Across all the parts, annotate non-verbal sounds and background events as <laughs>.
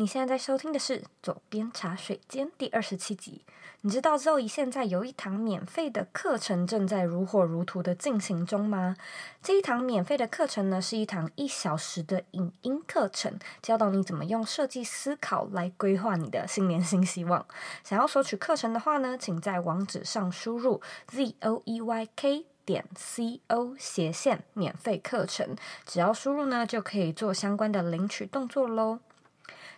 你现在在收听的是《左边茶水间》第二十七集。你知道 Zoe 现在有一堂免费的课程正在如火如荼的进行中吗？这一堂免费的课程呢，是一堂一小时的影音课程，教导你怎么用设计思考来规划你的新年新希望。想要索取课程的话呢，请在网址上输入 z o e y k 点 c o 斜线免费课程，只要输入呢，就可以做相关的领取动作喽。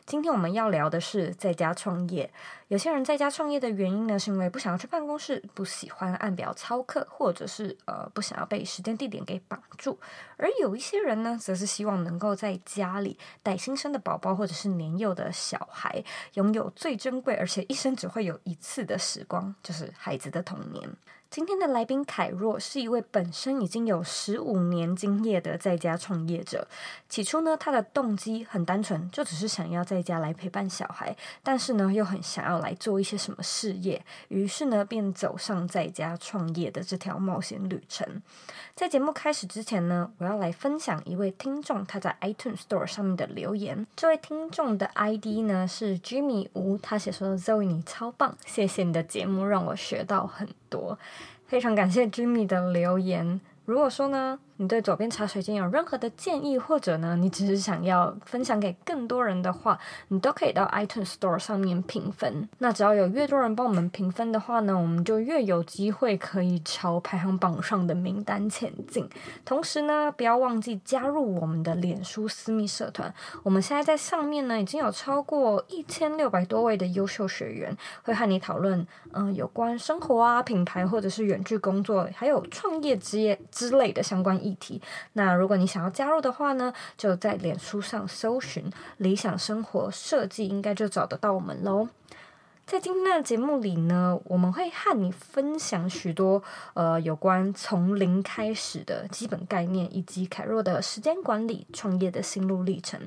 今天我们要聊的是在家创业。有些人在家创业的原因呢，是因为不想要去办公室，不喜欢按表操课，或者是呃不想要被时间地点给绑住。而有一些人呢，则是希望能够在家里带新生的宝宝，或者是年幼的小孩，拥有最珍贵而且一生只会有一次的时光，就是孩子的童年。今天的来宾凯若是一位本身已经有十五年经验的在家创业者。起初呢，他的动机很单纯，就只是想要在家来陪伴小孩，但是呢，又很想要来做一些什么事业，于是呢，便走上在家创业的这条冒险旅程。在节目开始之前呢，我要来分享一位听众他在 iTunes Store 上面的留言。这位听众的 ID 呢是 Jimmy 吴，他写说：“Zoe 你超棒，谢谢你的节目，让我学到很多。”非常感谢 Jimmy 的留言。如果说呢，你对左边茶水间有任何的建议，或者呢，你只是想要分享给更多人的话，你都可以到 iTunes Store 上面评分。那只要有越多人帮我们评分的话呢，我们就越有机会可以朝排行榜上的名单前进。同时呢，不要忘记加入我们的脸书私密社团。我们现在在上面呢，已经有超过一千六百多位的优秀学员，会和你讨论，嗯、有关生活啊、品牌或者是远距工作，还有创业职业之类的相关议题。那如果你想要加入的话呢，就在脸书上搜寻“理想生活设计”，应该就找得到我们喽。在今天的节目里呢，我们会和你分享许多呃有关从零开始的基本概念，以及凯若的时间管理创业的心路历程。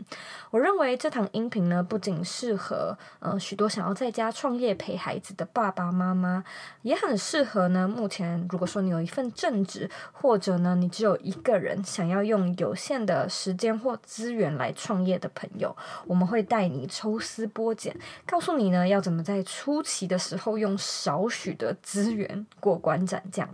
我认为这堂音频呢，不仅适合呃许多想要在家创业陪孩子的爸爸妈妈，也很适合呢目前如果说你有一份正职，或者呢你只有一个人想要用有限的时间或资源来创业的朋友。我们会带你抽丝剥茧，告诉你呢要怎么在初期的时候，用少许的资源过关斩将。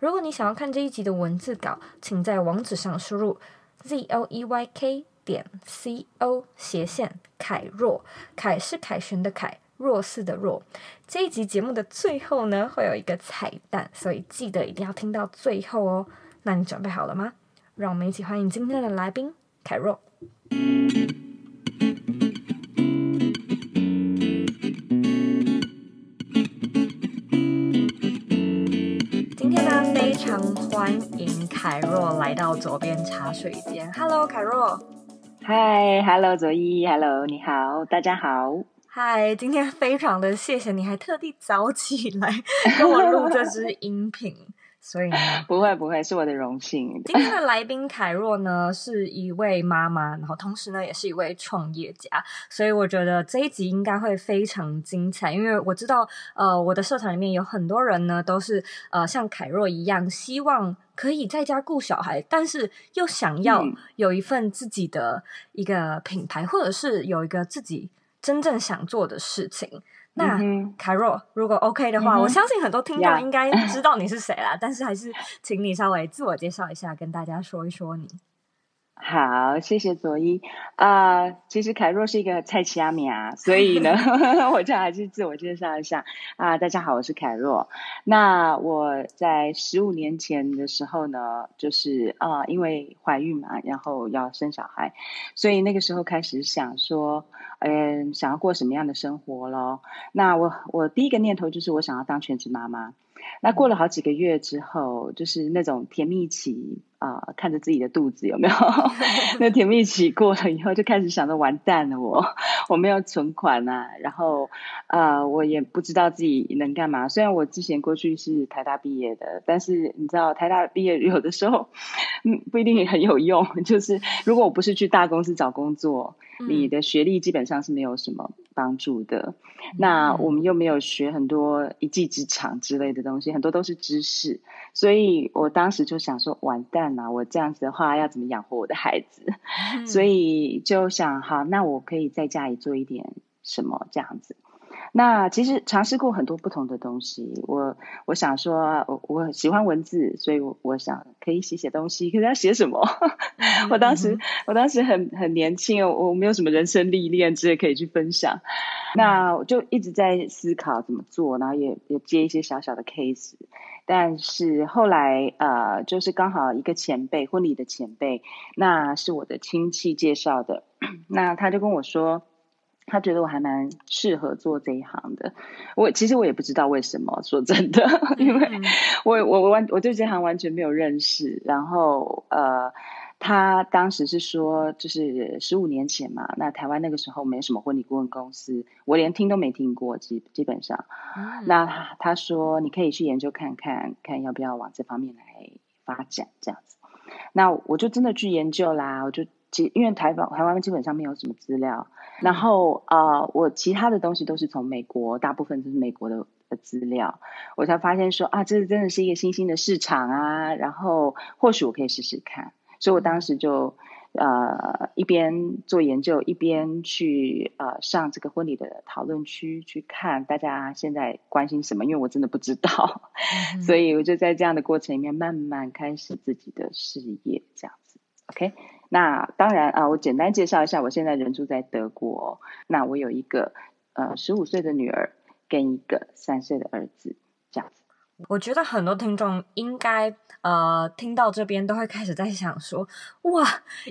如果你想要看这一集的文字稿，请在网址上输入 z o e y k 点 c o 斜线凯若，凯是凯旋的凯，若是的若。这一集节目的最后呢，会有一个彩蛋，所以记得一定要听到最后哦。那你准备好了吗？让我们一起欢迎今天的来宾凯若。欢迎凯若来到左边茶水间。Hello，凯若。Hi，Hello，左一，Hello，你好，大家好。Hi，今天非常的谢谢你，还特地早起来跟我录这支音频。所以呢，<laughs> 不会不会，是我的荣幸。今天的来宾凯若呢，是一位妈妈，然后同时呢，也是一位创业家。所以我觉得这一集应该会非常精彩，因为我知道，呃，我的社团里面有很多人呢，都是呃像凯若一样，希望可以在家顾小孩，但是又想要有一份自己的一个品牌，嗯、或者是有一个自己真正想做的事情。那凯若，如果 OK 的话，嗯、我相信很多听众应该知道你是谁啦。Yeah. 但是还是请你稍微自我介绍一下，跟大家说一说你。好，谢谢佐伊啊。Uh, 其实凯若是一个菜奇阿米啊，所以呢，<laughs> 我就还是自我介绍一下啊。Uh, 大家好，我是凯若。那我在十五年前的时候呢，就是啊，uh, 因为怀孕嘛，然后要生小孩，所以那个时候开始想说。嗯，想要过什么样的生活咯？那我我第一个念头就是我想要当全职妈妈。那过了好几个月之后，就是那种甜蜜期啊、呃，看着自己的肚子有没有？<laughs> 那甜蜜期过了以后，就开始想着完蛋了我，我我没有存款啊，然后啊、呃，我也不知道自己能干嘛。虽然我之前过去是台大毕业的，但是你知道台大毕业有的时候嗯不一定很有用。就是如果我不是去大公司找工作，你的学历基本上是没有什么帮助的。那我们又没有学很多一技之长之类的东西，很多都是知识。所以我当时就想说，完蛋了，我这样子的话要怎么养活我的孩子？所以就想，好，那我可以在家里做一点什么这样子。那其实尝试过很多不同的东西，我我想说，我我喜欢文字，所以我我想可以写写东西。可是要写什么？<laughs> 我当时我当时很很年轻，我我没有什么人生历练之类可以去分享。那我就一直在思考怎么做，然后也也接一些小小的 case。但是后来呃，就是刚好一个前辈，婚礼的前辈，那是我的亲戚介绍的，<clears throat> 那他就跟我说。他觉得我还蛮适合做这一行的，我其实我也不知道为什么，说真的，<laughs> 因为我我完我对这行完全没有认识。然后呃，他当时是说，就是十五年前嘛，那台湾那个时候没有什么婚礼顾问公司，我连听都没听过，基基本上。那他，他说你可以去研究看看，看要不要往这方面来发展这样子。那我就真的去研究啦，我就其。因为台湾台湾基本上没有什么资料，然后啊、呃，我其他的东西都是从美国，大部分都是美国的的资料，我才发现说啊，这真的是一个新兴的市场啊，然后或许我可以试试看，所以我当时就呃一边做研究，一边去呃上这个婚礼的讨论区去看大家现在关心什么，因为我真的不知道，嗯、<laughs> 所以我就在这样的过程里面慢慢开始自己的事业，这样子，OK。那当然啊，我简单介绍一下，我现在人住在德国。那我有一个呃十五岁的女儿跟一个三岁的儿子，这样子。我觉得很多听众应该呃听到这边都会开始在想说，哇，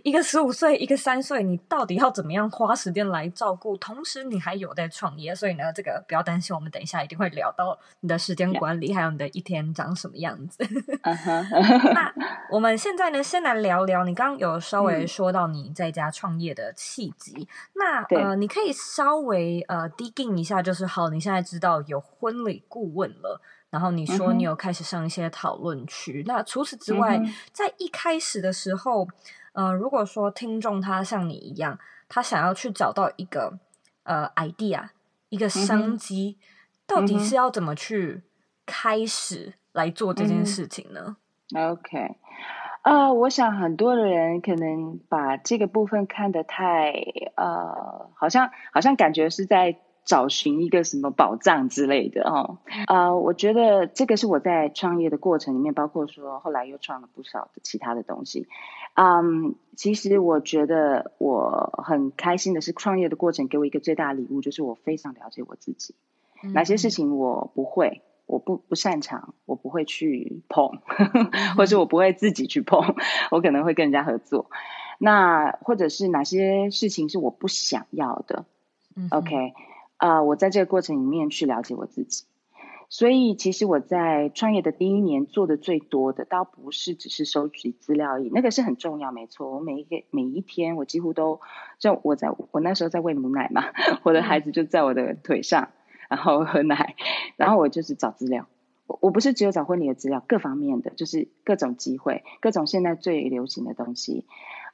一个十五岁，一个三岁，你到底要怎么样花时间来照顾？同时你还有在创业，所以呢，这个不要担心，我们等一下一定会聊到你的时间管理.还有你的一天长什么样子。Uh <laughs> huh. 那我们现在呢，先来聊聊你刚刚有稍微说到你在家创业的契机。嗯、那呃，你可以稍微呃 dig in 一下，就是好，你现在知道有婚礼顾问了。然后你说你有开始上一些讨论区，嗯、那除此之外，嗯、在一开始的时候，呃，如果说听众他像你一样，他想要去找到一个呃 idea，一个商机，嗯、到底是要怎么去开始来做这件事情呢？嗯、OK，呃，我想很多的人可能把这个部分看得太呃，好像好像感觉是在。找寻一个什么宝藏之类的哦，啊、呃，我觉得这个是我在创业的过程里面，包括说后来又创了不少的其他的东西。嗯，其实我觉得我很开心的是，创业的过程给我一个最大的礼物，就是我非常了解我自己，嗯、哪些事情我不会，我不不擅长，我不会去碰，<laughs> 或者我不会自己去碰，我可能会跟人家合作。那或者是哪些事情是我不想要的、嗯、？OK。啊，uh, 我在这个过程里面去了解我自己，所以其实我在创业的第一年做的最多的，倒不是只是收集资料而已，那个是很重要，没错。我每一个每一天，我几乎都，就我在我那时候在喂母奶嘛，<laughs> 我的孩子就在我的腿上，然后喝奶，然后我就是找资料。我我不是只有找婚礼的资料，各方面的，就是各种机会，各种现在最流行的东西。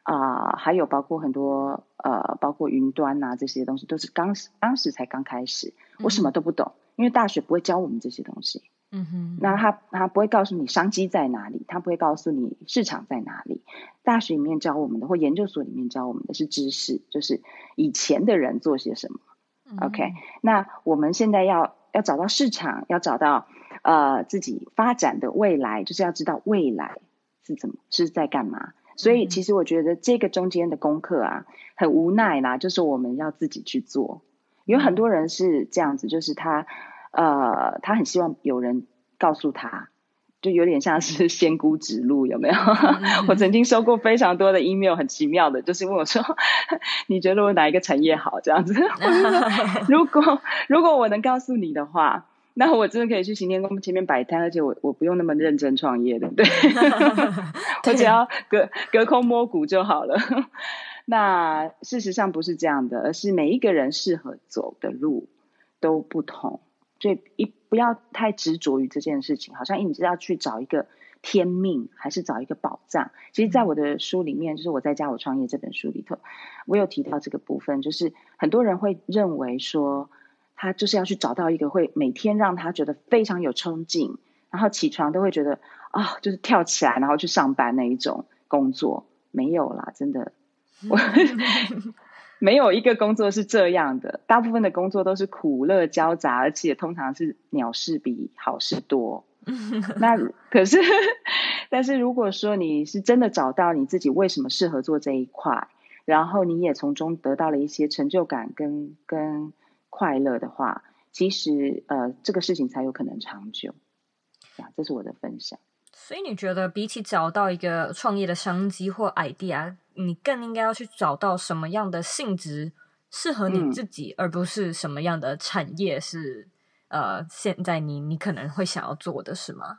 啊、呃，还有包括很多呃，包括云端呐这些东西，都是刚当时才刚开始，我什么都不懂，嗯、因为大学不会教我们这些东西。嗯哼，那他他不会告诉你商机在哪里，他不会告诉你市场在哪里。大学里面教我们的，或研究所里面教我们的是知识，就是以前的人做些什么。嗯、OK，那我们现在要要找到市场，要找到呃自己发展的未来，就是要知道未来是怎么是在干嘛。所以，其实我觉得这个中间的功课啊，很无奈啦，就是我们要自己去做。有很多人是这样子，就是他，呃，他很希望有人告诉他，就有点像是仙姑指路，有没有？我曾经收过非常多的 email，很奇妙的，就是问我说：“你觉得我哪一个产业好？”这样子。如果如果我能告诉你的话。那我真的可以去行天宫前面摆摊，而且我我不用那么认真创业的，对，<laughs> 我只要隔隔空摸骨就好了。<laughs> 那事实上不是这样的，而是每一个人适合走的路都不同，所以一不要太执着于这件事情，好像一直要去找一个天命，还是找一个宝藏？其实，在我的书里面，就是我在家我创业这本书里头，我有提到这个部分，就是很多人会认为说，他就是要去找到一个会每天让他觉得非常有冲劲，然后起床都会觉得啊、哦，就是跳起来然后去上班那一种工作，没有啦，真的，<laughs> 我没有一个工作是这样的，大部分的工作都是苦乐交杂，而且通常是鸟事比好事多。<laughs> 那可是，但是如果说你是真的找到你自己为什么适合做这一块，然后你也从中得到了一些成就感跟跟快乐的话，其实呃这个事情才有可能长久。啊，这是我的分享。所以你觉得比起找到一个创业的商机或 idea，你更应该要去找到什么样的性质适合你自己，嗯、而不是什么样的产业是。呃，现在你你可能会想要做的是吗？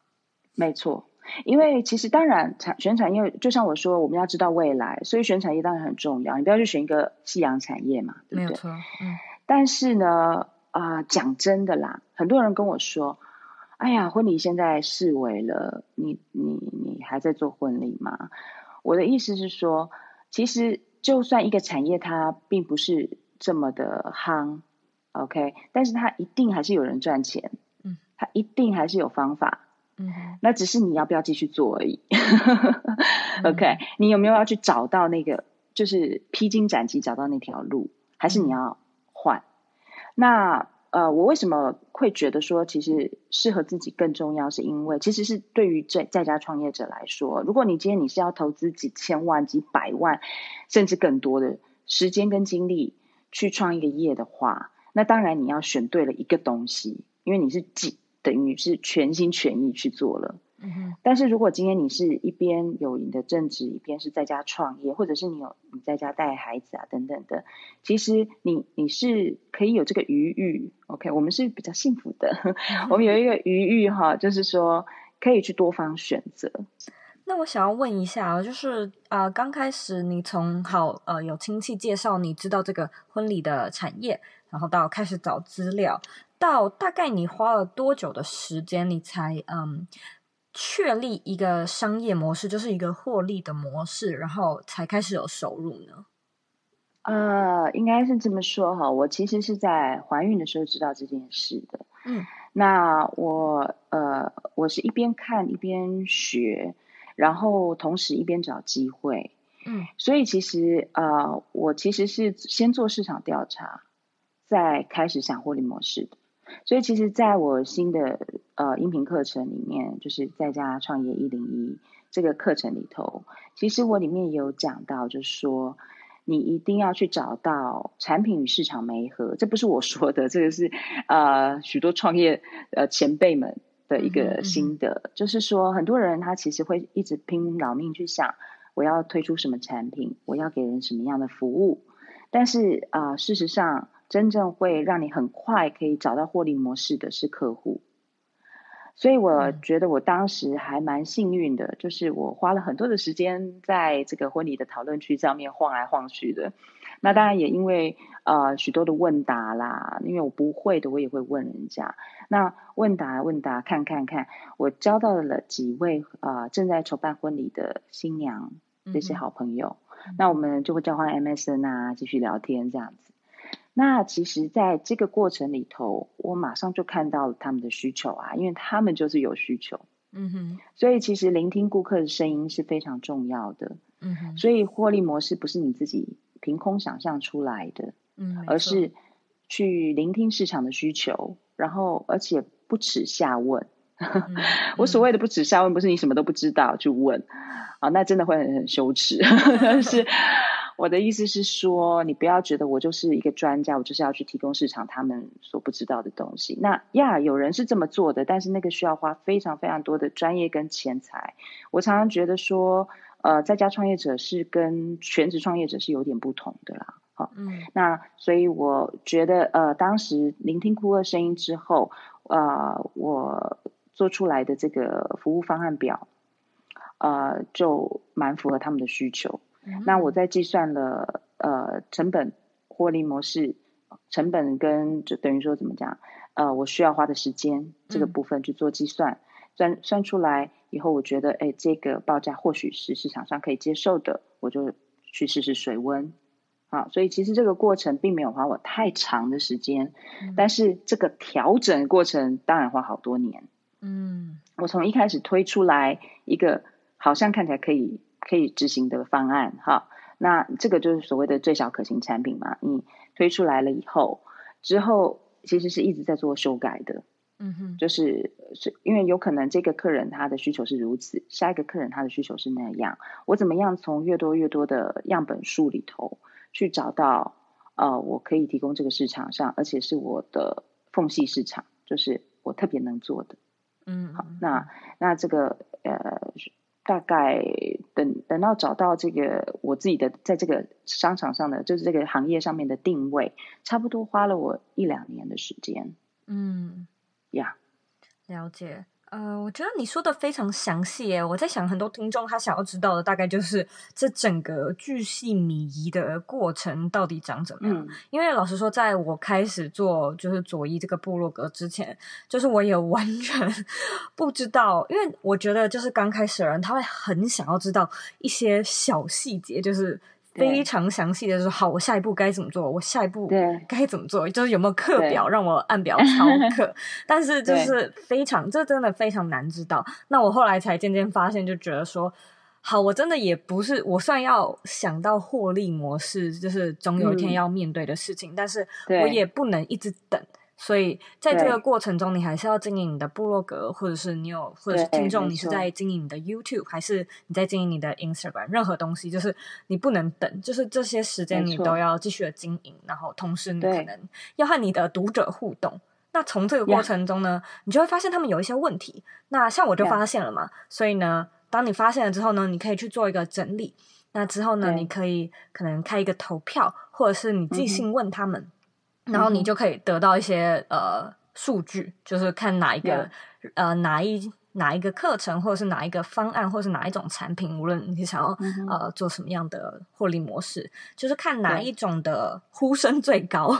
没错，因为其实当然产选产业，就像我说，我们要知道未来，所以选产业当然很重要。你不要去选一个夕阳产业嘛，对不对？没有错。嗯。但是呢，啊、呃，讲真的啦，很多人跟我说：“哎呀，婚礼现在式微了，你你你还在做婚礼吗？”我的意思是说，其实就算一个产业它并不是这么的夯。OK，但是它一定还是有人赚钱，嗯，它一定还是有方法，嗯，那只是你要不要继续做而已。<laughs> OK，嗯，你有没有要去找到那个，就是披荆斩棘找到那条路，还是你要换？那呃，我为什么会觉得说，其实适合自己更重要，是因为其实是对于在在家创业者来说，如果你今天你是要投资几千万、几百万，甚至更多的时间跟精力去创一个业的话。那当然，你要选对了一个东西，因为你是几等于是全心全意去做了。嗯哼。但是如果今天你是一边有你的正职，一边是在家创业，或者是你有你在家带孩子啊等等的，其实你你是可以有这个余裕。OK，我们是比较幸福的，<laughs> 嗯、我们有一个余裕哈，就是说可以去多方选择。那我想要问一下，就是啊、呃，刚开始你从好呃有亲戚介绍你知道这个婚礼的产业。然后到开始找资料，到大概你花了多久的时间，你才嗯确立一个商业模式，就是一个获利的模式，然后才开始有收入呢？呃，应该是这么说哈，我其实是在怀孕的时候知道这件事的。嗯，那我呃，我是一边看一边学，然后同时一边找机会。嗯，所以其实呃，我其实是先做市场调查。再开始想获利模式的，所以其实在我新的呃音频课程里面，就是在家创业一零一这个课程里头，其实我里面有讲到，就是说你一定要去找到产品与市场媒合，这不是我说的，这个是呃许多创业呃前辈们的一个心得，嗯嗯嗯，就是说很多人他其实会一直拼老命去想，我要推出什么产品，我要给人什么样的服务，但是啊、呃、事实上。真正会让你很快可以找到获利模式的是客户，所以我觉得我当时还蛮幸运的，就是我花了很多的时间在这个婚礼的讨论区上面晃来晃去的。那当然也因为呃许多的问答啦，因为我不会的我也会问人家。那问答问答看看看，我交到了几位呃正在筹办婚礼的新娘这些好朋友，嗯、那我们就会交换 MSN 啊，继续聊天这样子。那其实，在这个过程里头，我马上就看到了他们的需求啊，因为他们就是有需求。嗯哼。所以，其实聆听顾客的声音是非常重要的。嗯哼。所以，获利模式不是你自己凭空想象出来的，嗯，而是去聆听市场的需求，然后而且不耻下问。嗯、我所谓的不耻下问，不是你什么都不知道去问啊，那真的会很很羞耻。<laughs> 但是。我的意思是说，你不要觉得我就是一个专家，我就是要去提供市场他们所不知道的东西。那呀，有人是这么做的，但是那个需要花非常非常多的专业跟钱财。我常常觉得说，呃，在家创业者是跟全职创业者是有点不同的啦。好，嗯，那所以我觉得，呃，当时聆听顾客声音之后，呃，我做出来的这个服务方案表，呃，就蛮符合他们的需求。那我在计算了呃成本、获利模式、成本跟就等于说怎么讲呃我需要花的时间这个部分去做计算，算算出来以后我觉得，哎，这个报价或许是市场上可以接受的，我就去试试水温。啊，所以其实这个过程并没有花我太长的时间，嗯、但是这个调整过程当然花好多年。嗯，我从一开始推出来一个好像看起来可以可以执行的方案，哈，那这个就是所谓的最小可行产品嘛。你推出来了以后，之后其实是一直在做修改的。嗯哼，就是是因为有可能这个客人他的需求是如此，下一个客人他的需求是那样，我怎么样从越多越多的样本数里头去找到呃，我可以提供这个市场上，而且是我的缝隙市场，就是我特别能做的。嗯，好，那那这个呃，大概等等到找到这个我自己的在这个商场上的，就是这个行业上面的定位，差不多花了我一两年的时间。嗯。呀.了解。呃，我觉得你说的非常详细耶。我在想，很多听众他想要知道的，大概就是这整个巨细靡遗的过程到底长怎么样。嗯、因为老实说，在我开始做就是佐伊这个部落格之前，就是我也完全 <laughs> 不知道。因为我觉得，就是刚开始的人，他会很想要知道一些小细节，就是。非常详细的说，好，我下一步该怎么做？我下一步该怎么做？就是有没有课表让我按表操课？<laughs> 但是就是非常，这真的非常难知道。那我后来才渐渐发现，就觉得说，好，我真的也不是我算要想到获利模式，就是总有一天要面对的事情，嗯、但是我也不能一直等。所以在这个过程中，你还是要经营你的部落格，或者是你有，或者是听众，你是在经营你的 YouTube，还是你在经营你的 Instagram？任何东西，就是你不能等，就是这些时间你都要继续的经营，然后同时你可能要和你的读者互动。那从这个过程中呢，你就会发现他们有一些问题。那像我就发现了嘛，所以呢，当你发现了之后呢，你可以去做一个整理。那之后呢，你可以可能开一个投票，或者是你寄信问他们。然后你就可以得到一些呃数据，就是看哪一个.呃哪一哪一个课程，或者是哪一个方案，或者是哪一种产品，无论你想要、mm hmm. 呃做什么样的获利模式，就是看哪一种的呼声最高。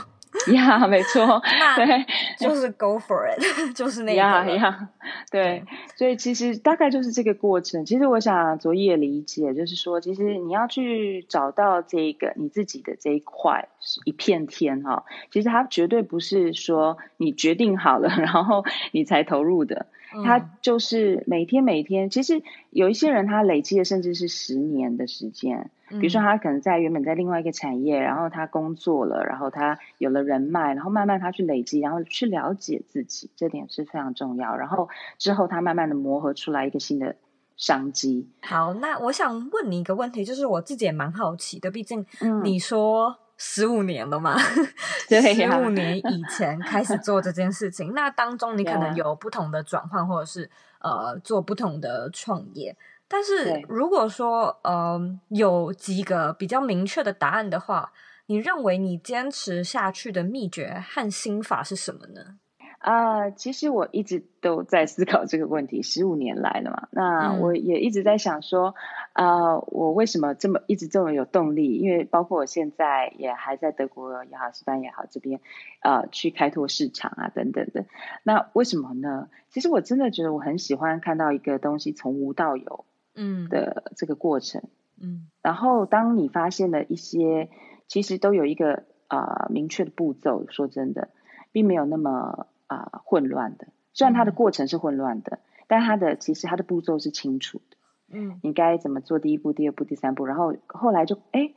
呀，<laughs> yeah, 没错，对，就是 go for it，<laughs> 就是那样一样，对，所以其实大概就是这个过程。其实我想卓一也理解，就是说，其实你要去找到这个你自己的这一块一片天哈，其实它绝对不是说你决定好了，<laughs> 然后你才投入的。他就是每天每天，其实有一些人他累积的甚至是十年的时间。比如说他可能在原本在另外一个产业，然后他工作了，然后他有了人脉，然后慢慢他去累积，然后去了解自己，这点是非常重要。然后之后他慢慢的磨合出来一个新的商机。好，那我想问你一个问题，就是我自己也蛮好奇的，毕竟你说。十五年了嘛？<laughs> 十五年以前开始做这件事情，那当中你可能有不同的转换，或者是呃做不同的创业。但是如果说呃有几个比较明确的答案的话，你认为你坚持下去的秘诀和心法是什么呢？啊，uh, 其实我一直都在思考这个问题，十五年来了嘛，那我也一直在想说，啊、嗯，uh, 我为什么这么一直这么有动力？因为包括我现在也还在德国也好，西班牙也好这边，呃，去开拓市场啊等等的。那为什么呢？其实我真的觉得我很喜欢看到一个东西从无到有，嗯的这个过程，嗯，然后当你发现了一些，其实都有一个啊、呃、明确的步骤，说真的，并没有那么。啊、呃，混乱的。虽然它的过程是混乱的，嗯、但它的其实它的步骤是清楚的。嗯，你该怎么做？第一步、第二步、第三步，然后后来就哎，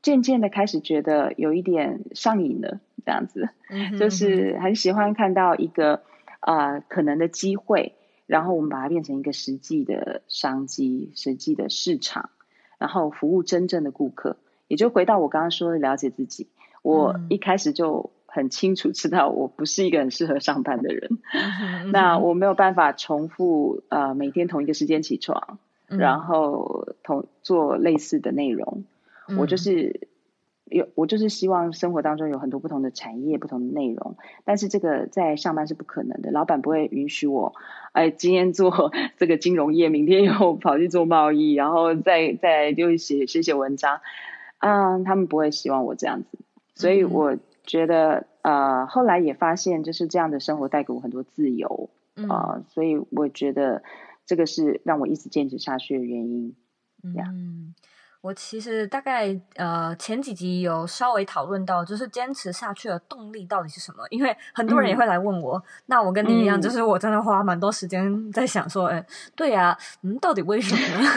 渐渐的开始觉得有一点上瘾了，这样子，嗯、就是很喜欢看到一个啊、呃、可能的机会，然后我们把它变成一个实际的商机、实际的市场，然后服务真正的顾客。也就回到我刚刚说的，了解自己。我一开始就。很清楚知道我不是一个很适合上班的人，那我没有办法重复呃每天同一个时间起床，然后同做类似的内容。我就是有我就是希望生活当中有很多不同的产业、不同的内容，但是这个在上班是不可能的，老板不会允许我哎今天做这个金融业，明天又跑去做贸易，然后再再又写写写文章，嗯，他们不会希望我这样子，所以我。觉得呃，后来也发现，就是这样的生活带给我很多自由，啊、所以我觉得这个是让我一直坚持下去的原因。嗯。我其实大概呃前几集有稍微讨论到，就是坚持下去的动力到底是什么？因为很多人也会来问我，嗯、那我跟你一样，就是我真的花蛮多时间在想说，哎、嗯，对呀、啊，嗯，到底为什么呢？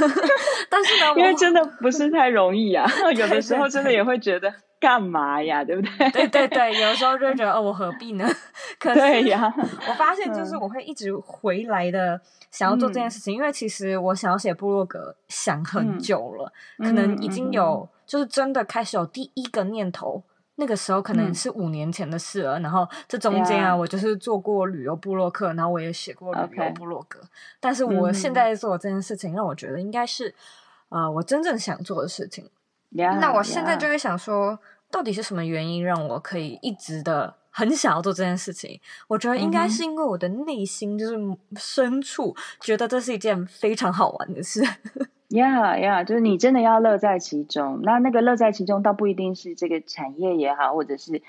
但是呢，因为真的不是太容易啊，有的时候真的也会觉得。干嘛呀？<laughs> 对不对？对对对，有时候就觉得 <laughs> 哦，我何必呢？<laughs> 可是对呀，我发现就是我会一直回来的，想要做这件事情，嗯、因为其实我想要写部落格想很久了，嗯、可能已经有就是真的开始有第一个念头，嗯、那个时候可能是五年前的事了。嗯、然后这中间啊，我就是做过旅游部落客，然后我也写过旅游部落格.但是我现在做这件事情，让我觉得应该是啊、呃，我真正想做的事情。Yeah, 那我现在就会想说。到底是什么原因让我可以一直的很想要做这件事情？我觉得应该是因为我的内心就是深处觉得这是一件非常好玩的事。呀呀，就是你真的要乐在其中。那那个乐在其中，倒不一定是这个产业也好，或者是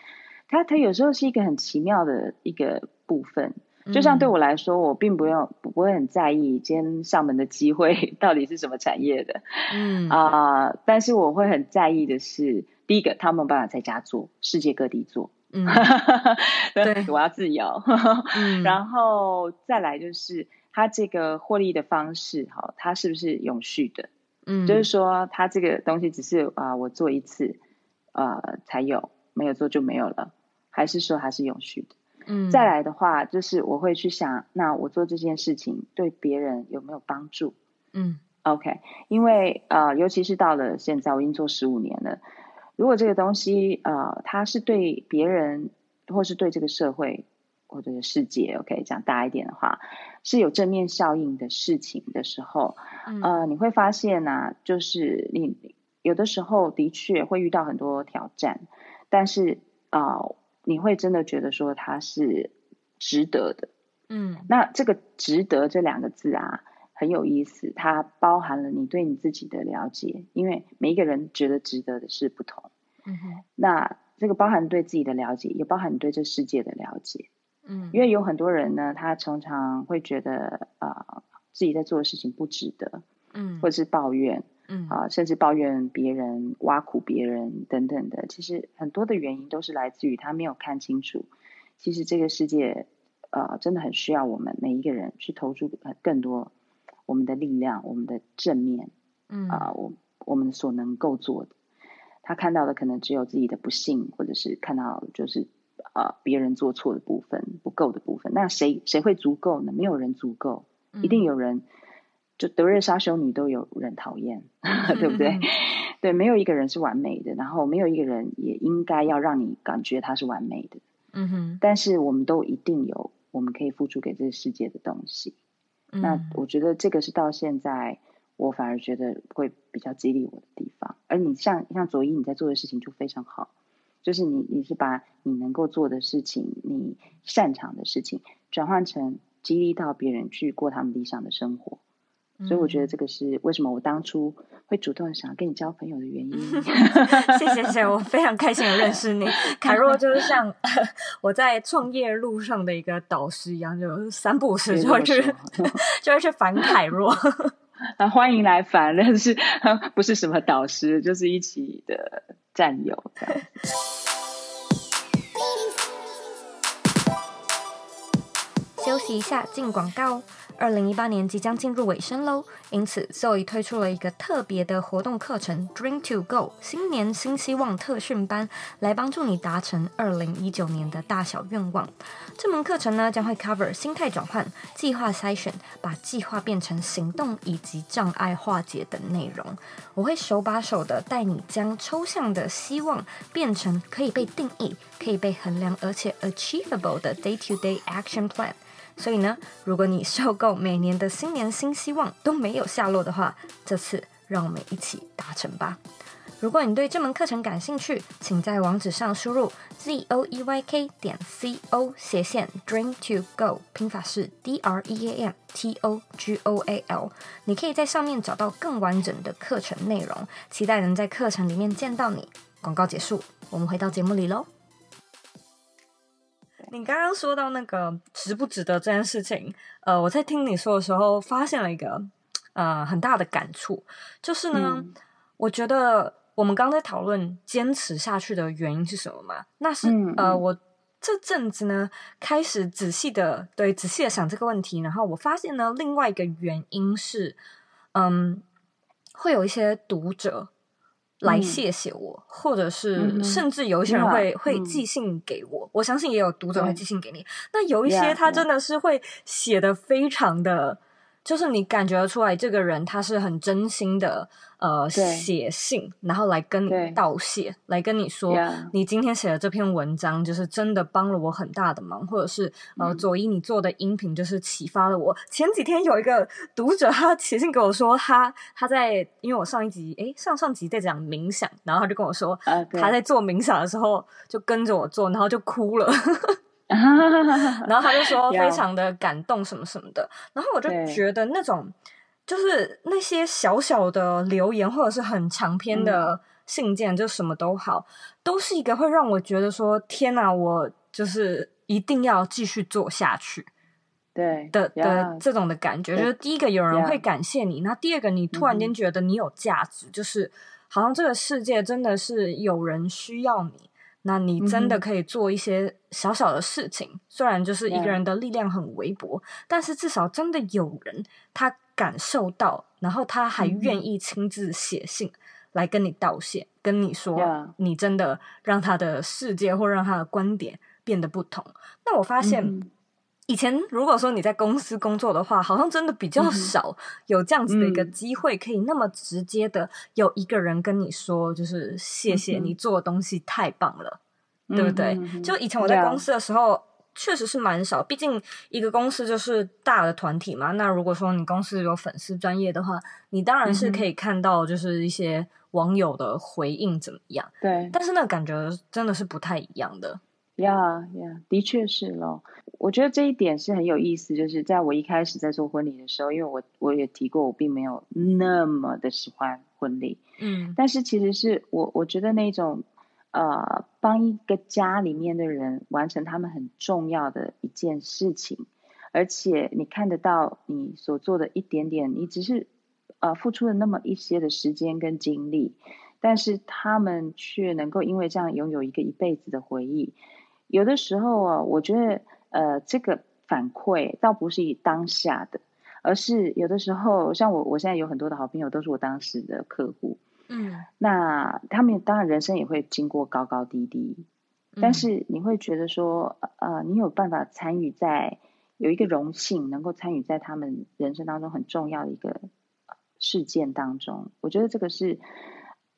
它它有时候是一个很奇妙的一个部分。就像对我来说，我并不用不会很在意今天上门的机会 <laughs> 到底是什么产业的。嗯啊、呃，但是我会很在意的是。第一个，他们办法在家做，世界各地做，嗯，<laughs> 对，我要自由，嗯、<laughs> 然后再来就是他这个获利的方式，哈，它是不是永续的？嗯，就是说，他这个东西只是啊、呃，我做一次，呃，才有，没有做就没有了，还是说还是永续的？嗯，再来的话，就是我会去想，那我做这件事情对别人有没有帮助？嗯，OK，因为呃，尤其是到了现在，我已经做十五年了。如果这个东西，呃，它是对别人，或是对这个社会或者是世界，OK，讲大一点的话，是有正面效应的事情的时候，嗯、呃，你会发现呢、啊，就是你有的时候的确会遇到很多挑战，但是啊、呃，你会真的觉得说它是值得的，嗯，那这个“值得”这两个字啊。很有意思，它包含了你对你自己的了解，因为每一个人觉得值得的是不同。嗯哼，那这个包含对自己的了解，也包含你对这世界的了解。嗯，因为有很多人呢，他常常会觉得啊、呃，自己在做的事情不值得，嗯，或者是抱怨，嗯啊、呃，甚至抱怨别人、挖苦别人等等的。其实很多的原因都是来自于他没有看清楚，其实这个世界呃真的很需要我们每一个人去投注更多。我们的力量，我们的正面，嗯啊、呃，我我们所能够做的，他看到的可能只有自己的不幸，或者是看到就是啊、呃、别人做错的部分，不够的部分。那谁谁会足够呢？没有人足够，一定有人。就德瑞莎修女都有人讨厌，<laughs> 对不对？<laughs> 对，没有一个人是完美的，然后没有一个人也应该要让你感觉他是完美的。嗯哼。但是我们都一定有我们可以付出给这个世界的东西。那我觉得这个是到现在，我反而觉得会比较激励我的地方。而你像像佐伊你在做的事情就非常好，就是你你是把你能够做的事情，你擅长的事情，转换成激励到别人去过他们理想的生活。所以我觉得这个是为什么我当初会主动想要跟你交朋友的原因。<laughs> 谢谢谢谢，我非常开心的认识你。凯若就是像 <laughs> 我在创业路上的一个导师一样，就三不五时就会去 <laughs> 就会去烦凯若。啊，欢迎来烦，但是不是什么导师，就是一起的战友这样。休息一下，进广告。二零一八年即将进入尾声喽，因此 Zoe 推出了一个特别的活动课程 Dream to Go 新年新希望特训班，来帮助你达成二零一九年的大小愿望。这门课程呢，将会 cover 心态转换、计划筛选、把计划变成行动以及障碍化解等内容。我会手把手的带你将抽象的希望变成可以被定义、可以被衡量而且 achievable 的 day to day action plan。所以呢，如果你受够每年的新年新希望都没有下落的话，这次让我们一起达成吧。如果你对这门课程感兴趣，请在网址上输入 z o e y k 点 c o 斜线 dream to go，拼法是 d r e a m t o g o a l。你可以在上面找到更完整的课程内容，期待能在课程里面见到你。广告结束，我们回到节目里喽。你刚刚说到那个值不值得这件事情，呃，我在听你说的时候，发现了一个呃很大的感触，就是呢，嗯、我觉得我们刚在讨论坚持下去的原因是什么嘛？那是、嗯、呃，我这阵子呢开始仔细的对仔细的想这个问题，然后我发现呢，另外一个原因是，嗯，会有一些读者。来谢谢我，嗯、或者是甚至有一些人会、嗯、会寄信给我，我相信也有读者会寄信给你。那有一些他真的是会写的非常的。就是你感觉得出来，这个人他是很真心的，呃，写信，然后来跟你道谢，来跟你说.你今天写的这篇文章就是真的帮了我很大的忙，或者是呃，佐伊你做的音频就是启发了我。前几天有一个读者他写信给我说，他他在因为我上一集诶上上集在讲冥想，然后他就跟我说.他在做冥想的时候就跟着我做，然后就哭了。<laughs> 然后他就说 <laughs> 非常的感动什么什么的，然后我就觉得那种就是那些小小的留言或者是很长篇的信件，就什么都好，都是一个会让我觉得说天哪，我就是一定要继续做下去，对的的这种的感觉。就是第一个有人会感谢你，那第二个你突然间觉得你有价值，就是好像这个世界真的是有人需要你。那你真的可以做一些小小的事情，嗯、虽然就是一个人的力量很微薄，嗯、但是至少真的有人他感受到，然后他还愿意亲自写信来跟你道谢，嗯、跟你说你真的让他的世界或让他的观点变得不同。那我发现。嗯以前如果说你在公司工作的话，好像真的比较少有这样子的一个机会，可以那么直接的有一个人跟你说，就是谢谢你做的东西太棒了，嗯、对不对？嗯、就以前我在公司的时候，确实是蛮少，毕竟一个公司就是大的团体嘛。那如果说你公司有粉丝专业的话，你当然是可以看到就是一些网友的回应怎么样。对，但是那个感觉真的是不太一样的。呀呀，的确是咯。我觉得这一点是很有意思，就是在我一开始在做婚礼的时候，因为我我也提过，我并没有那么的喜欢婚礼，嗯，但是其实是我我觉得那种呃，帮一个家里面的人完成他们很重要的一件事情，而且你看得到你所做的一点点，你只是呃付出了那么一些的时间跟精力，但是他们却能够因为这样拥有一个一辈子的回忆。有的时候啊，我觉得呃，这个反馈倒不是以当下的，而是有的时候，像我，我现在有很多的好朋友都是我当时的客户，嗯，那他们当然人生也会经过高高低低，但是你会觉得说，呃，你有办法参与在有一个荣幸，能够参与在他们人生当中很重要的一个事件当中，我觉得这个是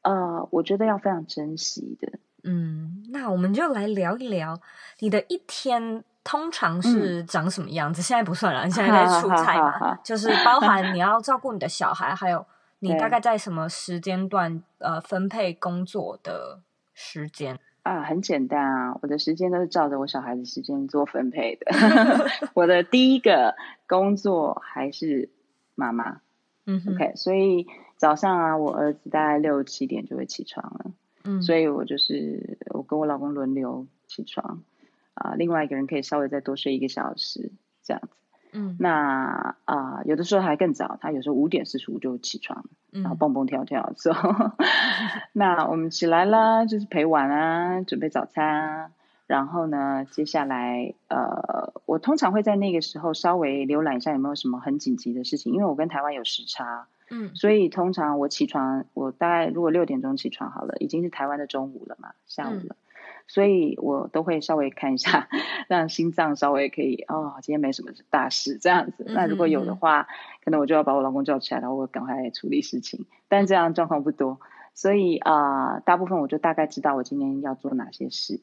呃，我觉得要非常珍惜的。嗯，那我们就来聊一聊你的一天通常是长什么样子？嗯、现在不算了，你现在在出差嘛，就是包含 <laughs> 你要照顾你的小孩，还有你大概在什么时间段呃分配工作的时间啊？很简单啊，我的时间都是照着我小孩的时间做分配的。<laughs> 我的第一个工作还是妈妈，嗯，OK，所以早上啊，我儿子大概六七点就会起床了。嗯，所以我就是我跟我老公轮流起床，啊，另外一个人可以稍微再多睡一个小时这样子。嗯，那啊，有的时候还更早，他有时候五点四十五就起床，然后蹦蹦跳跳。之后、嗯，那我们起来了，就是陪玩啊，准备早餐啊，然后呢，接下来呃，我通常会在那个时候稍微浏览一下有没有什么很紧急的事情，因为我跟台湾有时差。嗯，所以通常我起床，我大概如果六点钟起床好了，已经是台湾的中午了嘛，下午了，嗯、所以我都会稍微看一下，<laughs> 让心脏稍微可以哦，今天没什么大事这样子。嗯、那如果有的话，嗯、可能我就要把我老公叫起来，然后我赶快处理事情。但这样状况不多，所以啊、呃，大部分我就大概知道我今天要做哪些事。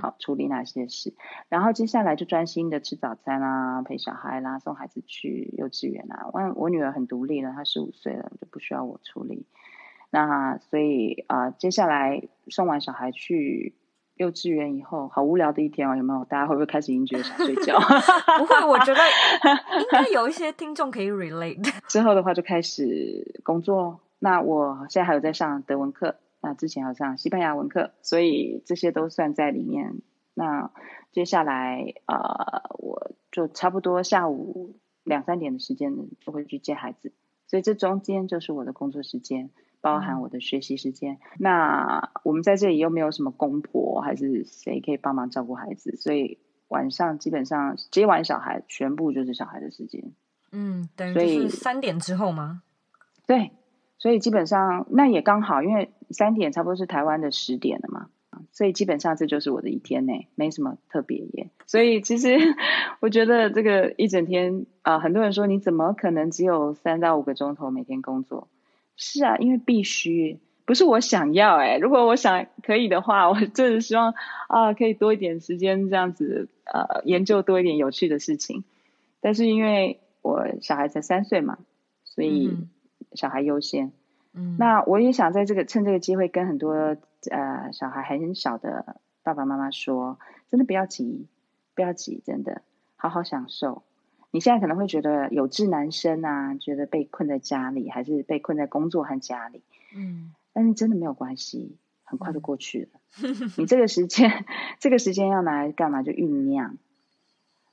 好，处理哪些事，然后接下来就专心的吃早餐啊，陪小孩啦，送孩子去幼稚园啊。我我女儿很独立了，她十五岁了，就不需要我处理。那所以啊、呃，接下来送完小孩去幼稚园以后，好无聊的一天哦，有没有？大家会不会开始已经觉得想睡觉？<laughs> 不会，我觉得应该有一些听众可以 relate。之后的话就开始工作。那我现在还有在上德文课。那之前好像西班牙文课，所以这些都算在里面。那接下来呃，我就差不多下午两三点的时间就会去接孩子，所以这中间就是我的工作时间，包含我的学习时间。嗯、那我们在这里又没有什么公婆，还是谁可以帮忙照顾孩子，所以晚上基本上接完小孩，全部就是小孩的时间。嗯，等于就是三点之后吗？对，所以基本上那也刚好，因为三点差不多是台湾的十点了嘛。所以基本上这就是我的一天内，没什么特别耶。所以其实我觉得这个一整天啊、很多人说你怎么可能只有三到五个钟头每天工作？是啊，因为必须，不是我想要哎。如果我想可以的话，我真的希望啊、可以多一点时间这样子呃研究多一点有趣的事情。但是因为我小孩才三岁嘛，所以小孩优先。嗯，那我也想在这个趁这个机会跟很多。呃，小孩还很小的爸爸妈妈说：“真的不要急，不要急，真的好好享受。你现在可能会觉得有志难伸啊，觉得被困在家里，还是被困在工作和家里。嗯，但是真的没有关系，很快就过去了。<laughs> 嗯、你这个时间，<laughs> 这个时间要拿来干嘛？就酝酿。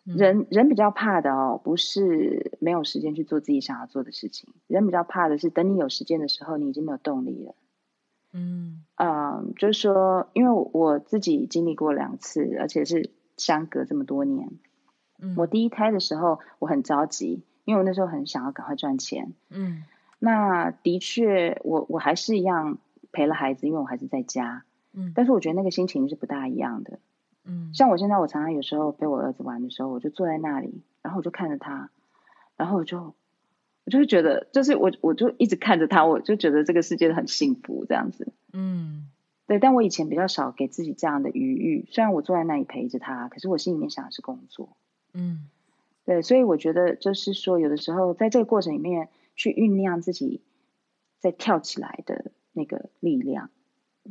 人人比较怕的哦，不是没有时间去做自己想要做的事情，人比较怕的是等你有时间的时候，你已经没有动力了。”嗯嗯，就是说，因为我自己经历过两次，而且是相隔这么多年。嗯，我第一胎的时候我很着急，因为我那时候很想要赶快赚钱。嗯，那的确，我我还是一样陪了孩子，因为我还是在家。嗯，但是我觉得那个心情是不大一样的。嗯，像我现在，我常常有时候陪我儿子玩的时候，我就坐在那里，然后我就看着他，然后我就。我就会觉得，就是我，我就一直看着他，我就觉得这个世界很幸福，这样子。嗯，对。但我以前比较少给自己这样的余裕，虽然我坐在那里陪着他，可是我心里面想的是工作。嗯，对。所以我觉得，就是说，有的时候在这个过程里面去酝酿自己再跳起来的那个力量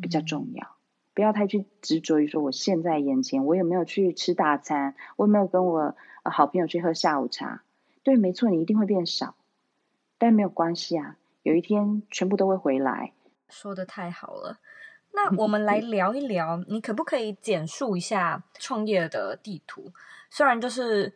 比较重要，嗯、不要太去执着于说我现在眼前我有没有去吃大餐，我有没有跟我好朋友去喝下午茶。对，没错，你一定会变少。但没有关系啊，有一天全部都会回来。说的太好了，那我们来聊一聊，你可不可以简述一下创业的地图？虽然就是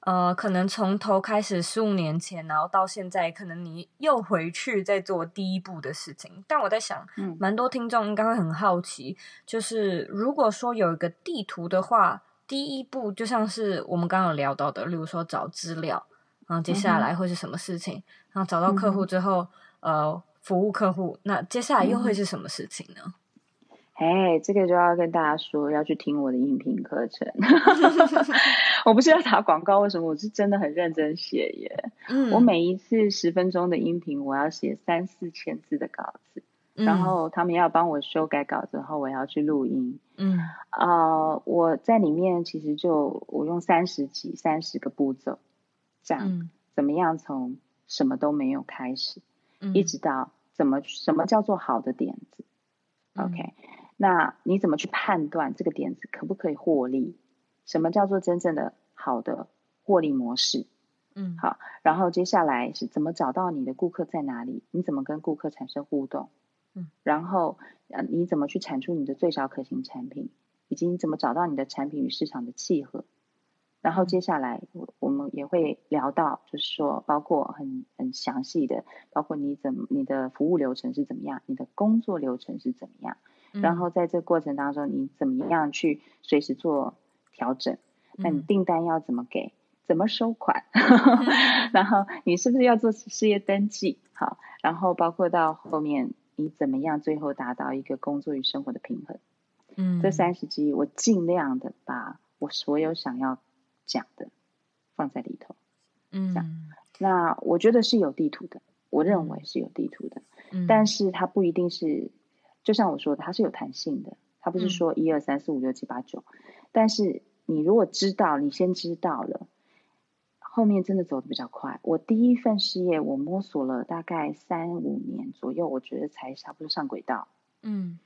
呃，可能从头开始十五年前，然后到现在，可能你又回去再做第一步的事情。但我在想，嗯，蛮多听众应该会很好奇，就是如果说有一个地图的话，第一步就像是我们刚刚有聊到的，例如说找资料。然后接下来会是什么事情？嗯、然后找到客户之后，嗯、呃，服务客户，那接下来又会是什么事情呢？哎，这个就要跟大家说，要去听我的音频课程。<laughs> <laughs> 我不是要打广告，为什么？我是真的很认真写耶。嗯，我每一次十分钟的音频，我要写三四千字的稿子，嗯、然后他们要帮我修改稿子后，我要去录音。嗯，啊、呃，我在里面其实就我用三十几、三十个步骤。这样怎么样从什么都没有开始，嗯、一直到怎么什么叫做好的点子、嗯、？OK，那你怎么去判断这个点子可不可以获利？什么叫做真正的好的获利模式？嗯，好，然后接下来是怎么找到你的顾客在哪里？你怎么跟顾客产生互动？嗯，然后呃你怎么去产出你的最小可行产品？以及你怎么找到你的产品与市场的契合？然后接下来，我我们也会聊到，就是说，包括很很详细的，包括你怎么你的服务流程是怎么样，你的工作流程是怎么样，嗯、然后在这个过程当中，你怎么样去随时做调整？那你订单要怎么给？怎么收款？<laughs> 嗯、然后你是不是要做事业登记？好，然后包括到后面，你怎么样最后达到一个工作与生活的平衡？嗯，这三十集我尽量的把我所有想要。讲的放在里头，嗯，这样，那我觉得是有地图的，我认为是有地图的，嗯，但是它不一定是，就像我说的，它是有弹性的，它不是说一二三四五六七八九，但是你如果知道，你先知道了，后面真的走的比较快。我第一份事业，我摸索了大概三五年左右，我觉得才差不多上轨道。嗯，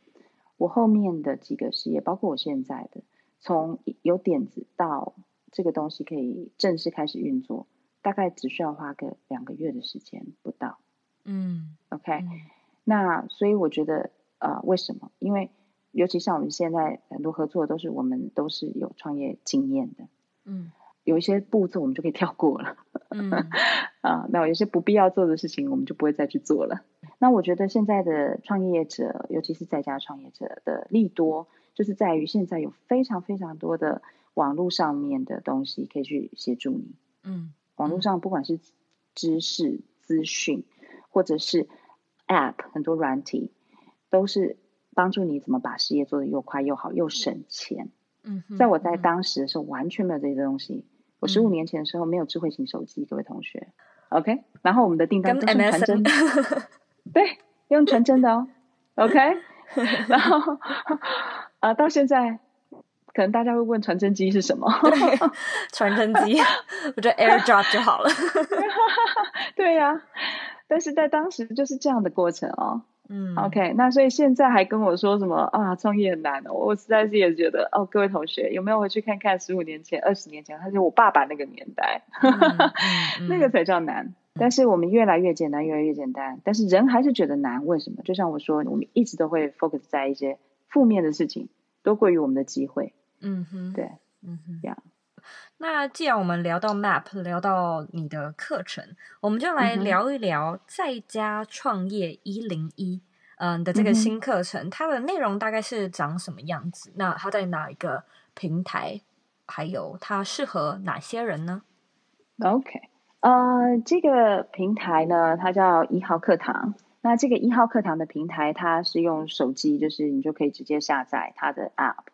我后面的几个事业，包括我现在的，从有点子到。这个东西可以正式开始运作，大概只需要花个两个月的时间不到。嗯，OK，嗯，那所以我觉得，呃，为什么？因为尤其像我们现在很多合作都是我们都是有创业经验的，嗯，有一些步骤我们就可以跳过了，嗯 <laughs> 啊，那有些不必要做的事情我们就不会再去做了。那我觉得现在的创业者，尤其是在家创业者的利多，就是在于现在有非常非常多的网络上面的东西可以去协助你，嗯，网络上不管是知识资讯，或者是 App 很多软体，都是。帮助你怎么把事业做得又快又好又省钱。嗯，在我在当时的时候完全没有这些东西。我十五年前的时候没有智慧型手机，各位同学。OK，然后我们的订单都是传真的，<laughs> 对，用传真的哦。<laughs> OK，然后啊，到现在可能大家会问传真机是什么？传真机，我觉得 AirDrop 就好了。<laughs> 对呀、啊，但是在当时就是这样的过程哦。嗯，OK，那所以现在还跟我说什么啊？创业很难哦，我实在是也觉得哦，各位同学有没有回去看看十五年前、二十年前，他是我爸爸那个年代，<laughs> 那个才叫难。但是我们越来越简单，越来越简单，但是人还是觉得难。为什么？就像我说，我们一直都会 focus 在一些负面的事情，多过于我们的机会。嗯哼，对，嗯哼，这样。那既然我们聊到 Map，聊到你的课程，我们就来聊一聊在家创业一零一，嗯的这个新课程，嗯、它的内容大概是长什么样子？那它在哪一个平台？还有它适合哪些人呢？OK，呃，这个平台呢，它叫一号课堂。那这个一号课堂的平台，它是用手机，就是你就可以直接下载它的 App，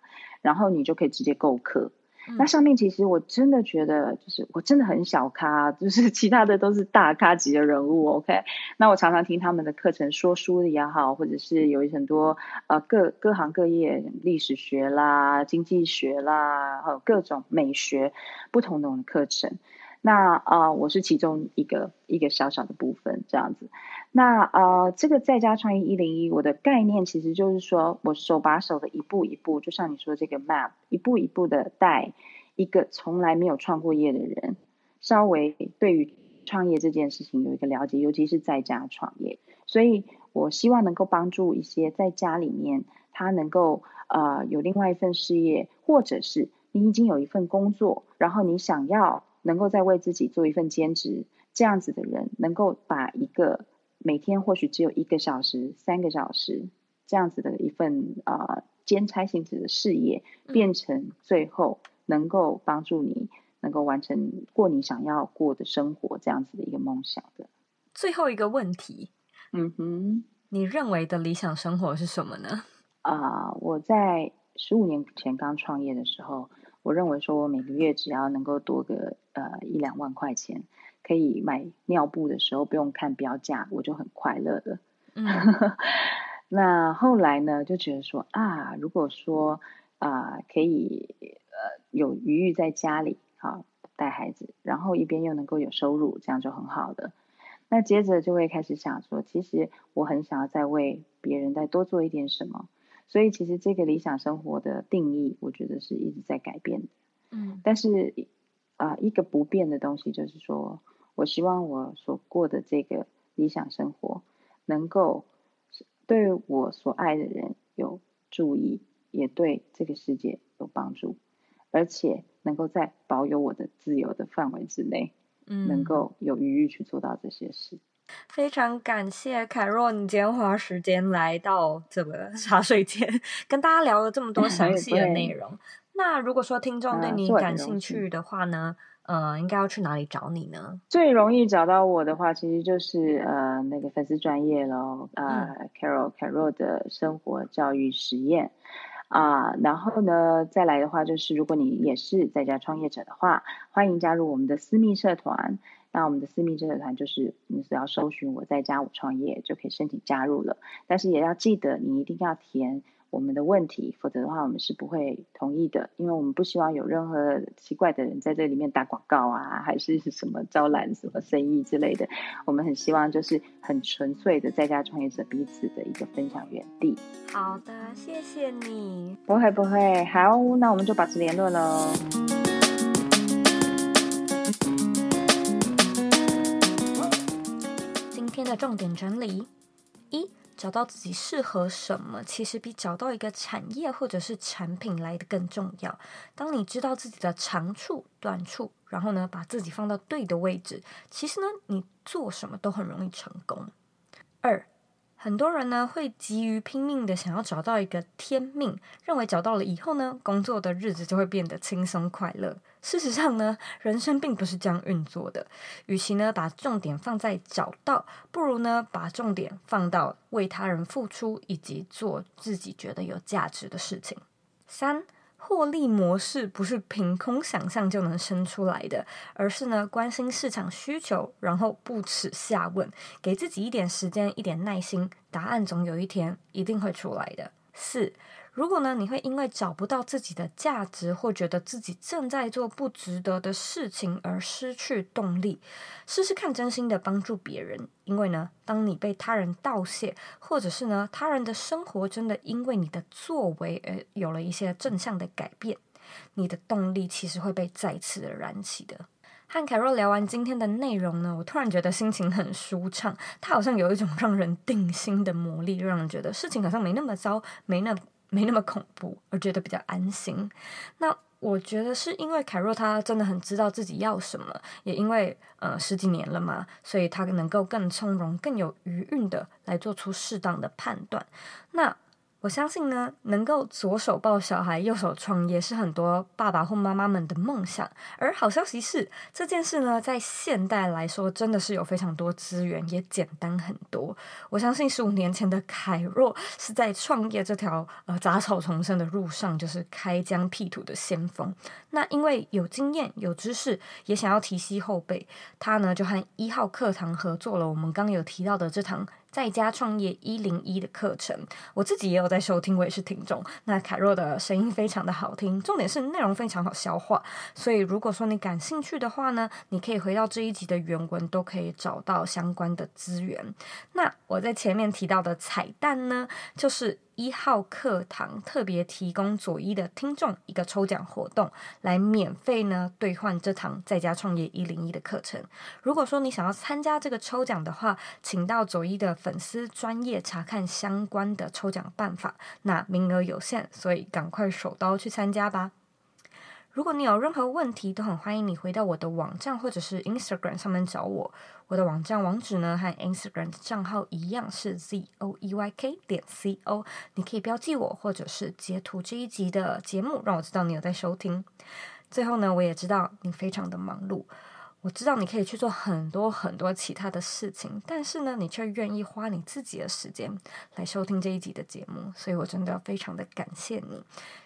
然后你就可以直接购课。那上面其实我真的觉得，就是我真的很小咖，就是其他的都是大咖级的人物。OK，那我常常听他们的课程，说书的也好，或者是有很多呃各各行各业，历史学啦、经济学啦，还有各种美学不同的课程。那啊、呃，我是其中一个一个小小的部分这样子。那呃，这个在家创业一零一，我的概念其实就是说我手把手的一步一步，就像你说这个 map，一步一步的带一个从来没有创过业的人，稍微对于创业这件事情有一个了解，尤其是在家创业。所以我希望能够帮助一些在家里面他能够呃有另外一份事业，或者是你已经有一份工作，然后你想要。能够再为自己做一份兼职，这样子的人，能够把一个每天或许只有一个小时、三个小时这样子的一份啊、呃、兼差性质的事业，变成最后能够帮助你能够完成过你想要过的生活这样子的一个梦想的。最后一个问题，嗯哼，你认为的理想生活是什么呢？啊、呃，我在十五年前刚创业的时候。我认为说，我每个月只要能够多个呃一两万块钱，可以买尿布的时候不用看标价，我就很快乐了。嗯，<laughs> 那后来呢，就觉得说啊，如果说啊、呃、可以呃有余裕在家里啊带孩子，然后一边又能够有收入，这样就很好的。那接着就会开始想说，其实我很想要再为别人再多做一点什么。所以其实这个理想生活的定义，我觉得是一直在改变的。嗯，但是啊、呃，一个不变的东西就是说，我希望我所过的这个理想生活，能够对我所爱的人有注意，也对这个世界有帮助，而且能够在保有我的自由的范围之内，嗯，能够有余裕去做到这些事。非常感谢凯若，你今天花时间来到这个 <laughs> 茶水间，跟大家聊了这么多详细的内容。嗯、那如果说听众对你感兴趣的话呢，呃，呃，应该要去哪里找你呢？最容易找到我的话，其实就是呃那个粉丝专业咯，呃、嗯、Carol 凯若的生活教育实验啊、呃。然后呢，再来的话就是，如果你也是在家创业者的话，欢迎加入我们的私密社团。那我们的私密社团就是你只要搜寻我在家我创业就可以申请加入了，但是也要记得你一定要填我们的问题，否则的话我们是不会同意的，因为我们不希望有任何奇怪的人在这里面打广告啊，还是什么招揽什么生意之类的。我们很希望就是很纯粹的在家创业者彼此的一个分享园地。好的，谢谢你。不会不会，好，那我们就保持联络喽。的重点整理：一、找到自己适合什么，其实比找到一个产业或者是产品来得更重要。当你知道自己的长处、短处，然后呢，把自己放到对的位置，其实呢，你做什么都很容易成功。二。很多人呢会急于拼命的想要找到一个天命，认为找到了以后呢，工作的日子就会变得轻松快乐。事实上呢，人生并不是这样运作的。与其呢把重点放在找到，不如呢把重点放到为他人付出以及做自己觉得有价值的事情。三。获利模式不是凭空想象就能生出来的，而是呢关心市场需求，然后不耻下问，给自己一点时间，一点耐心，答案总有一天一定会出来的。四。如果呢，你会因为找不到自己的价值，或觉得自己正在做不值得的事情而失去动力，试试看真心的帮助别人。因为呢，当你被他人道谢，或者是呢，他人的生活真的因为你的作为而有了一些正向的改变，你的动力其实会被再次的燃起的。和凯若聊完今天的内容呢，我突然觉得心情很舒畅，它好像有一种让人定心的魔力，让人觉得事情好像没那么糟，没那。没那么恐怖，而觉得比较安心。那我觉得是因为凯若他真的很知道自己要什么，也因为呃十几年了嘛，所以他能够更从容、更有余韵的来做出适当的判断。那。我相信呢，能够左手抱小孩，右手创业，是很多爸爸或妈妈们的梦想。而好消息是，这件事呢，在现代来说，真的是有非常多资源，也简单很多。我相信十五年前的凯若是在创业这条呃杂草丛生的路上，就是开疆辟土的先锋。那因为有经验、有知识，也想要提携后辈，他呢就和一号课堂合作了。我们刚刚有提到的这堂。在家创业一零一的课程，我自己也有在收听，我也是听众。那凯若的声音非常的好听，重点是内容非常好消化。所以如果说你感兴趣的话呢，你可以回到这一集的原文，都可以找到相关的资源。那我在前面提到的彩蛋呢，就是。一号课堂特别提供左一的听众一个抽奖活动，来免费呢兑换这堂在家创业一零一的课程。如果说你想要参加这个抽奖的话，请到左一的粉丝专业查看相关的抽奖办法。那名额有限，所以赶快手刀去参加吧。如果你有任何问题，都很欢迎你回到我的网站或者是 Instagram 上面找我。我的网站网址呢和 Instagram 的账号一样是 z o e y k 点 c o，你可以标记我或者是截图这一集的节目，让我知道你有在收听。最后呢，我也知道你非常的忙碌。我知道你可以去做很多很多其他的事情，但是呢，你却愿意花你自己的时间来收听这一集的节目，所以我真的非常的感谢你。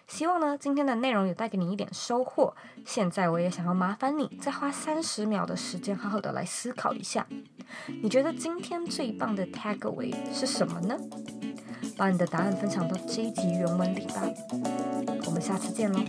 希望呢，今天的内容有带给你一点收获。现在我也想要麻烦你，再花三十秒的时间，好好的来思考一下，你觉得今天最棒的 takeaway 是什么呢？把你的答案分享到这一集原文里吧。我们下次见喽。